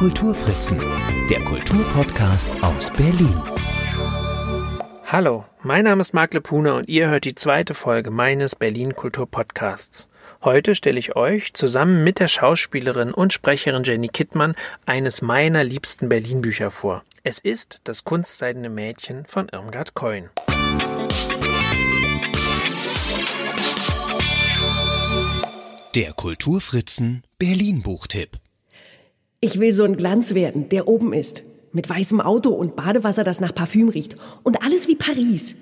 Kulturfritzen, der Kulturpodcast aus Berlin. Hallo, mein Name ist Marc Lepuna und ihr hört die zweite Folge meines Berlin Kulturpodcasts. Heute stelle ich euch zusammen mit der Schauspielerin und Sprecherin Jenny Kittmann eines meiner liebsten Berlin-Bücher vor. Es ist Das kunstseidene Mädchen von Irmgard Keun. Der Kulturfritzen Berlin Buchtipp. Ich will so ein Glanz werden, der oben ist. Mit weißem Auto und Badewasser, das nach Parfüm riecht. Und alles wie Paris.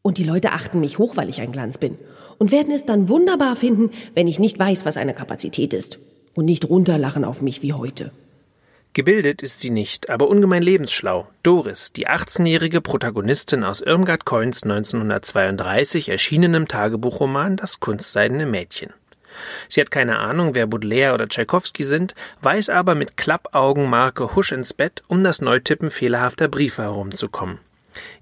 Und die Leute achten mich hoch, weil ich ein Glanz bin. Und werden es dann wunderbar finden, wenn ich nicht weiß, was eine Kapazität ist. Und nicht runterlachen auf mich wie heute. Gebildet ist sie nicht, aber ungemein lebensschlau. Doris, die 18-jährige Protagonistin aus Irmgard Coins 1932 erschienenem Tagebuchroman Das kunstseidene Mädchen. Sie hat keine Ahnung, wer Baudelaire oder Tschaikowski sind, weiß aber mit Klappaugenmarke husch ins Bett, um das Neutippen fehlerhafter Briefe herumzukommen.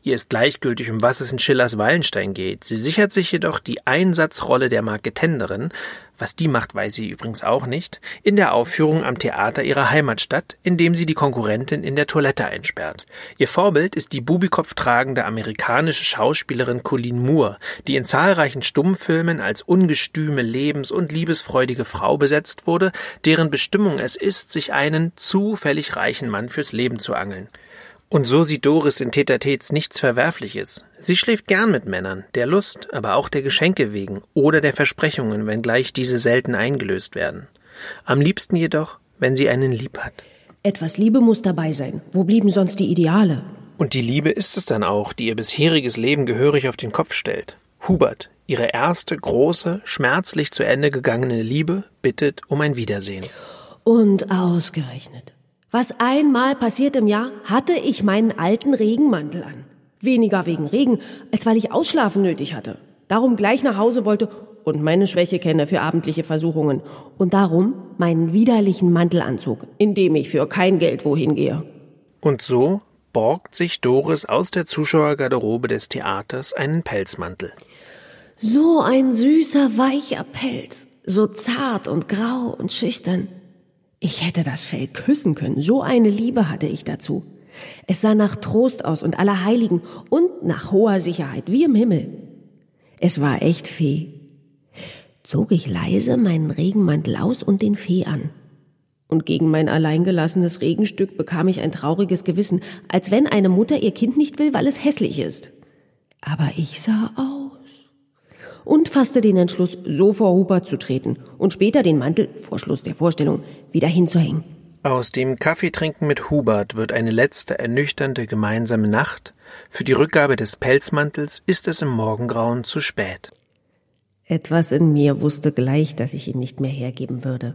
Ihr ist gleichgültig, um was es in Schillers Wallenstein geht. Sie sichert sich jedoch die Einsatzrolle der Marketenderin, was die macht, weiß sie übrigens auch nicht, in der Aufführung am Theater ihrer Heimatstadt, indem sie die Konkurrentin in der Toilette einsperrt. Ihr Vorbild ist die Bubikopf tragende amerikanische Schauspielerin Colleen Moore, die in zahlreichen Stummfilmen als ungestüme, lebens- und liebesfreudige Frau besetzt wurde, deren Bestimmung es ist, sich einen zufällig reichen Mann fürs Leben zu angeln. Und so sieht Doris in Tätertäts nichts Verwerfliches. Sie schläft gern mit Männern, der Lust, aber auch der Geschenke wegen oder der Versprechungen, wenngleich diese selten eingelöst werden. Am liebsten jedoch, wenn sie einen lieb hat. Etwas Liebe muss dabei sein. Wo blieben sonst die Ideale? Und die Liebe ist es dann auch, die ihr bisheriges Leben gehörig auf den Kopf stellt. Hubert, ihre erste große, schmerzlich zu Ende gegangene Liebe, bittet um ein Wiedersehen. Und ausgerechnet. Was einmal passiert im Jahr, hatte ich meinen alten Regenmantel an. Weniger wegen Regen, als weil ich Ausschlafen nötig hatte. Darum gleich nach Hause wollte und meine Schwäche kenne für abendliche Versuchungen. Und darum meinen widerlichen Mantelanzug, in dem ich für kein Geld wohin gehe. Und so borgt sich Doris aus der Zuschauergarderobe des Theaters einen Pelzmantel. So ein süßer, weicher Pelz, so zart und grau und schüchtern. Ich hätte das Fell küssen können, so eine Liebe hatte ich dazu. Es sah nach Trost aus und aller Heiligen und nach hoher Sicherheit, wie im Himmel. Es war echt Fee. Zog ich leise meinen Regenmantel aus und den Fee an. Und gegen mein alleingelassenes Regenstück bekam ich ein trauriges Gewissen, als wenn eine Mutter ihr Kind nicht will, weil es hässlich ist. Aber ich sah aus und fasste den Entschluss, so vor Hubert zu treten und später den Mantel, vor Schluss der Vorstellung, wieder hinzuhängen. Aus dem Kaffeetrinken mit Hubert wird eine letzte ernüchternde gemeinsame Nacht. Für die Rückgabe des Pelzmantels ist es im Morgengrauen zu spät. Etwas in mir wusste gleich, dass ich ihn nicht mehr hergeben würde.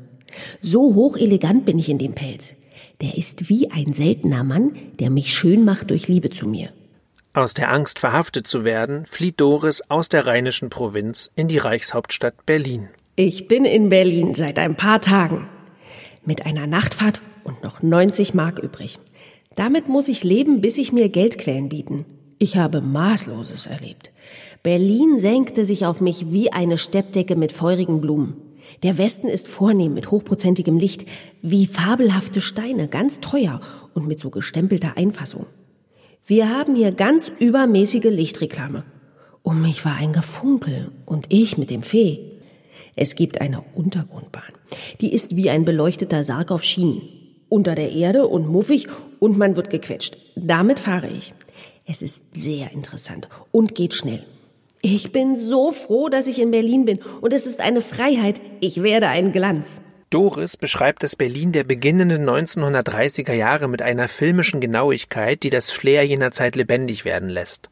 So hochelegant bin ich in dem Pelz. Der ist wie ein seltener Mann, der mich schön macht durch Liebe zu mir. Aus der Angst, verhaftet zu werden, flieht Doris aus der rheinischen Provinz in die Reichshauptstadt Berlin. Ich bin in Berlin seit ein paar Tagen. Mit einer Nachtfahrt und noch 90 Mark übrig. Damit muss ich leben, bis ich mir Geldquellen bieten. Ich habe Maßloses erlebt. Berlin senkte sich auf mich wie eine Steppdecke mit feurigen Blumen. Der Westen ist vornehm mit hochprozentigem Licht, wie fabelhafte Steine, ganz teuer und mit so gestempelter Einfassung. Wir haben hier ganz übermäßige Lichtreklame. Um mich war ein Gefunkel und ich mit dem Fee. Es gibt eine Untergrundbahn. Die ist wie ein beleuchteter Sarg auf Schienen. Unter der Erde und muffig und man wird gequetscht. Damit fahre ich. Es ist sehr interessant und geht schnell. Ich bin so froh, dass ich in Berlin bin und es ist eine Freiheit. Ich werde ein Glanz. Doris beschreibt das Berlin der beginnenden 1930er Jahre mit einer filmischen Genauigkeit, die das Flair jener Zeit lebendig werden lässt.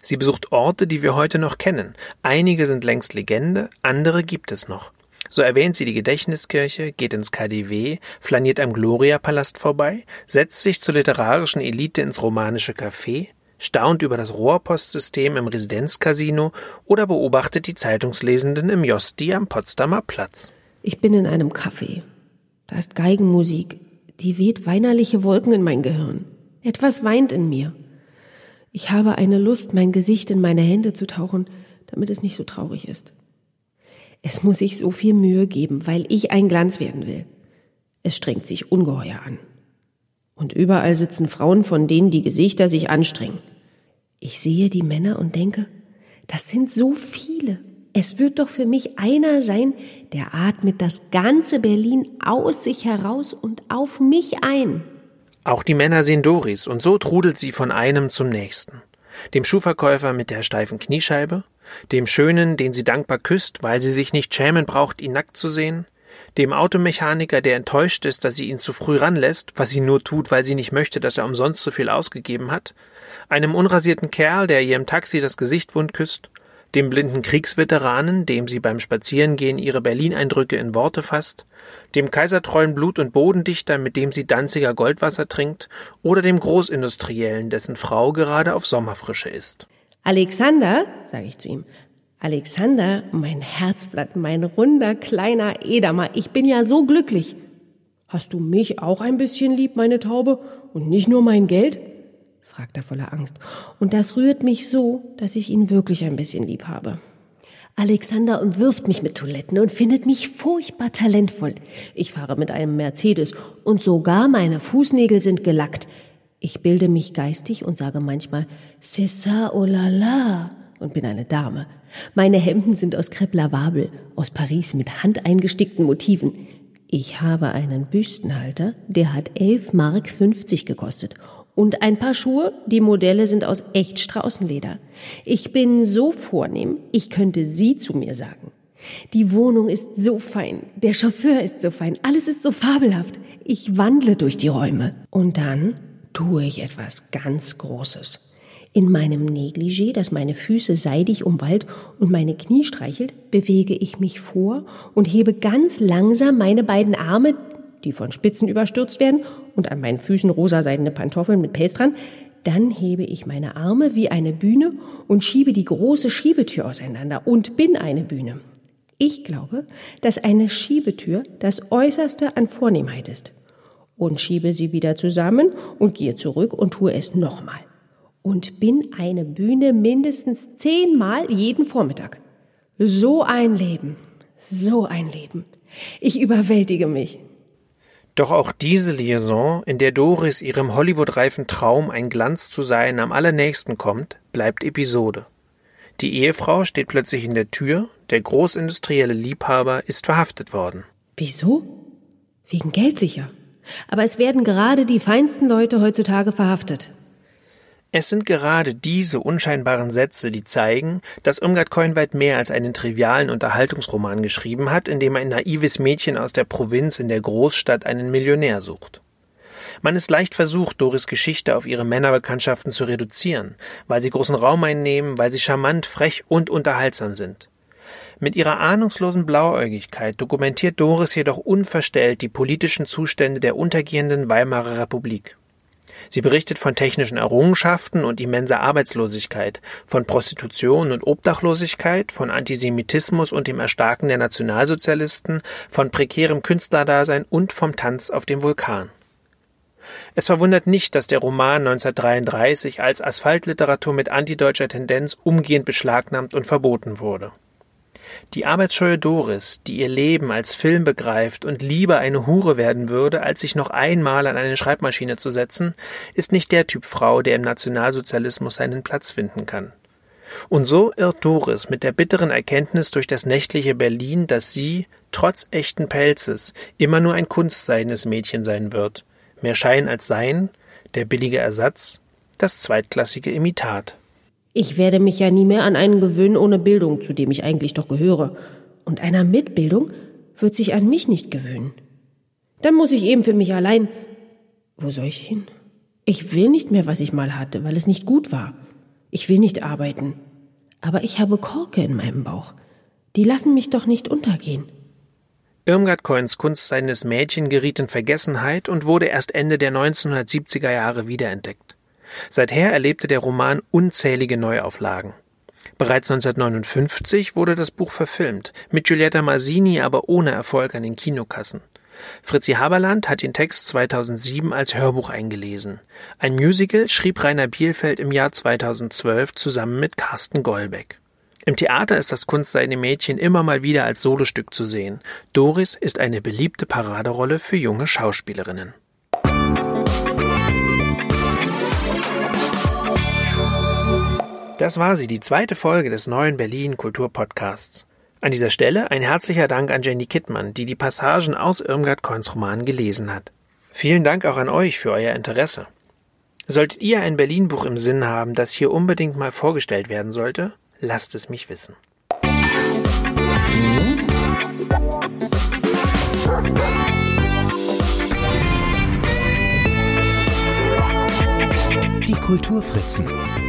Sie besucht Orte, die wir heute noch kennen. Einige sind längst Legende, andere gibt es noch. So erwähnt sie die Gedächtniskirche, geht ins KDW, flaniert am Gloria-Palast vorbei, setzt sich zur literarischen Elite ins romanische Café, staunt über das Rohrpostsystem im Residenzcasino oder beobachtet die Zeitungslesenden im Josti am Potsdamer Platz. Ich bin in einem Café. Da ist Geigenmusik. Die weht weinerliche Wolken in mein Gehirn. Etwas weint in mir. Ich habe eine Lust, mein Gesicht in meine Hände zu tauchen, damit es nicht so traurig ist. Es muss sich so viel Mühe geben, weil ich ein Glanz werden will. Es strengt sich ungeheuer an. Und überall sitzen Frauen, von denen die Gesichter sich anstrengen. Ich sehe die Männer und denke, das sind so viele. Es wird doch für mich einer sein, der atmet das ganze Berlin aus sich heraus und auf mich ein. Auch die Männer sehen Doris und so trudelt sie von einem zum nächsten. Dem Schuhverkäufer mit der steifen Kniescheibe, dem Schönen, den sie dankbar küsst, weil sie sich nicht schämen braucht, ihn nackt zu sehen, dem Automechaniker, der enttäuscht ist, dass sie ihn zu früh ranlässt, was sie nur tut, weil sie nicht möchte, dass er umsonst so viel ausgegeben hat, einem unrasierten Kerl, der ihr im Taxi das Gesicht wund küsst, dem blinden Kriegsveteranen, dem sie beim Spazierengehen ihre Berlin-Eindrücke in Worte fasst, dem kaisertreuen Blut- und Bodendichter, mit dem sie Danziger Goldwasser trinkt, oder dem Großindustriellen, dessen Frau gerade auf Sommerfrische ist. Alexander, sage ich zu ihm, Alexander, mein Herzblatt, mein runder kleiner Edamer, ich bin ja so glücklich. Hast du mich auch ein bisschen lieb, meine Taube, und nicht nur mein Geld? Fragt er voller Angst. Und das rührt mich so, dass ich ihn wirklich ein bisschen lieb habe. Alexander umwirft mich mit Toiletten und findet mich furchtbar talentvoll. Ich fahre mit einem Mercedes und sogar meine Fußnägel sind gelackt. Ich bilde mich geistig und sage manchmal C'est ça, oh la la und bin eine Dame. Meine Hemden sind aus Crêpe Lavable, aus Paris mit handeingestickten Motiven. Ich habe einen Büstenhalter, der hat 11 Mark 50 gekostet und ein paar Schuhe, die Modelle sind aus echt Straußenleder. Ich bin so vornehm, ich könnte Sie zu mir sagen. Die Wohnung ist so fein, der Chauffeur ist so fein, alles ist so fabelhaft. Ich wandle durch die Räume. Und dann tue ich etwas ganz Großes. In meinem Negligé, das meine Füße seidig umwallt und meine Knie streichelt, bewege ich mich vor und hebe ganz langsam meine beiden Arme, die von Spitzen überstürzt werden, und an meinen Füßen rosa-seidene Pantoffeln mit Pelz dran. Dann hebe ich meine Arme wie eine Bühne und schiebe die große Schiebetür auseinander und bin eine Bühne. Ich glaube, dass eine Schiebetür das Äußerste an Vornehmheit ist. Und schiebe sie wieder zusammen und gehe zurück und tue es nochmal. Und bin eine Bühne mindestens zehnmal jeden Vormittag. So ein Leben. So ein Leben. Ich überwältige mich. Doch auch diese Liaison, in der Doris ihrem Hollywood-reifen Traum, ein Glanz zu sein, am allernächsten kommt, bleibt Episode. Die Ehefrau steht plötzlich in der Tür, der großindustrielle Liebhaber ist verhaftet worden. Wieso? Wegen Geld sicher. Aber es werden gerade die feinsten Leute heutzutage verhaftet. Es sind gerade diese unscheinbaren Sätze, die zeigen, dass Irmgard Coin weit mehr als einen trivialen Unterhaltungsroman geschrieben hat, in dem ein naives Mädchen aus der Provinz in der Großstadt einen Millionär sucht. Man ist leicht versucht, Doris Geschichte auf ihre Männerbekanntschaften zu reduzieren, weil sie großen Raum einnehmen, weil sie charmant, frech und unterhaltsam sind. Mit ihrer ahnungslosen Blauäugigkeit dokumentiert Doris jedoch unverstellt die politischen Zustände der untergehenden Weimarer Republik. Sie berichtet von technischen Errungenschaften und immenser Arbeitslosigkeit, von Prostitution und Obdachlosigkeit, von Antisemitismus und dem Erstarken der Nationalsozialisten, von prekärem Künstlerdasein und vom Tanz auf dem Vulkan. Es verwundert nicht, dass der Roman 1933 als Asphaltliteratur mit antideutscher Tendenz umgehend beschlagnahmt und verboten wurde. Die arbeitsscheue Doris, die ihr Leben als Film begreift und lieber eine Hure werden würde, als sich noch einmal an eine Schreibmaschine zu setzen, ist nicht der Typ Frau, der im Nationalsozialismus seinen Platz finden kann. Und so irrt Doris mit der bitteren Erkenntnis durch das nächtliche Berlin, dass sie, trotz echten Pelzes, immer nur ein kunstseidenes Mädchen sein wird. Mehr Schein als Sein, der billige Ersatz, das zweitklassige Imitat. Ich werde mich ja nie mehr an einen gewöhnen ohne Bildung, zu dem ich eigentlich doch gehöre. Und einer mit Bildung wird sich an mich nicht gewöhnen. Dann muss ich eben für mich allein. Wo soll ich hin? Ich will nicht mehr, was ich mal hatte, weil es nicht gut war. Ich will nicht arbeiten. Aber ich habe Korke in meinem Bauch. Die lassen mich doch nicht untergehen. Irmgard Coins Kunst seines Mädchen geriet in Vergessenheit und wurde erst Ende der 1970er Jahre wiederentdeckt. Seither erlebte der Roman unzählige Neuauflagen. Bereits 1959 wurde das Buch verfilmt, mit Giulietta Masini aber ohne Erfolg an den Kinokassen. Fritzi Haberland hat den Text 2007 als Hörbuch eingelesen. Ein Musical schrieb Rainer Bielfeld im Jahr 2012 zusammen mit Carsten Gollbeck. Im Theater ist das Kunstseine Mädchen immer mal wieder als Solostück zu sehen. Doris ist eine beliebte Paraderolle für junge Schauspielerinnen. Das war sie, die zweite Folge des neuen Berlin Kulturpodcasts. An dieser Stelle ein herzlicher Dank an Jenny Kittmann, die die Passagen aus Irmgard Coins Roman gelesen hat. Vielen Dank auch an euch für euer Interesse. Solltet ihr ein Berlin-Buch im Sinn haben, das hier unbedingt mal vorgestellt werden sollte, lasst es mich wissen. Die Kulturfritzen,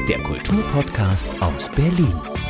der Kulturpodcast aus Berlin.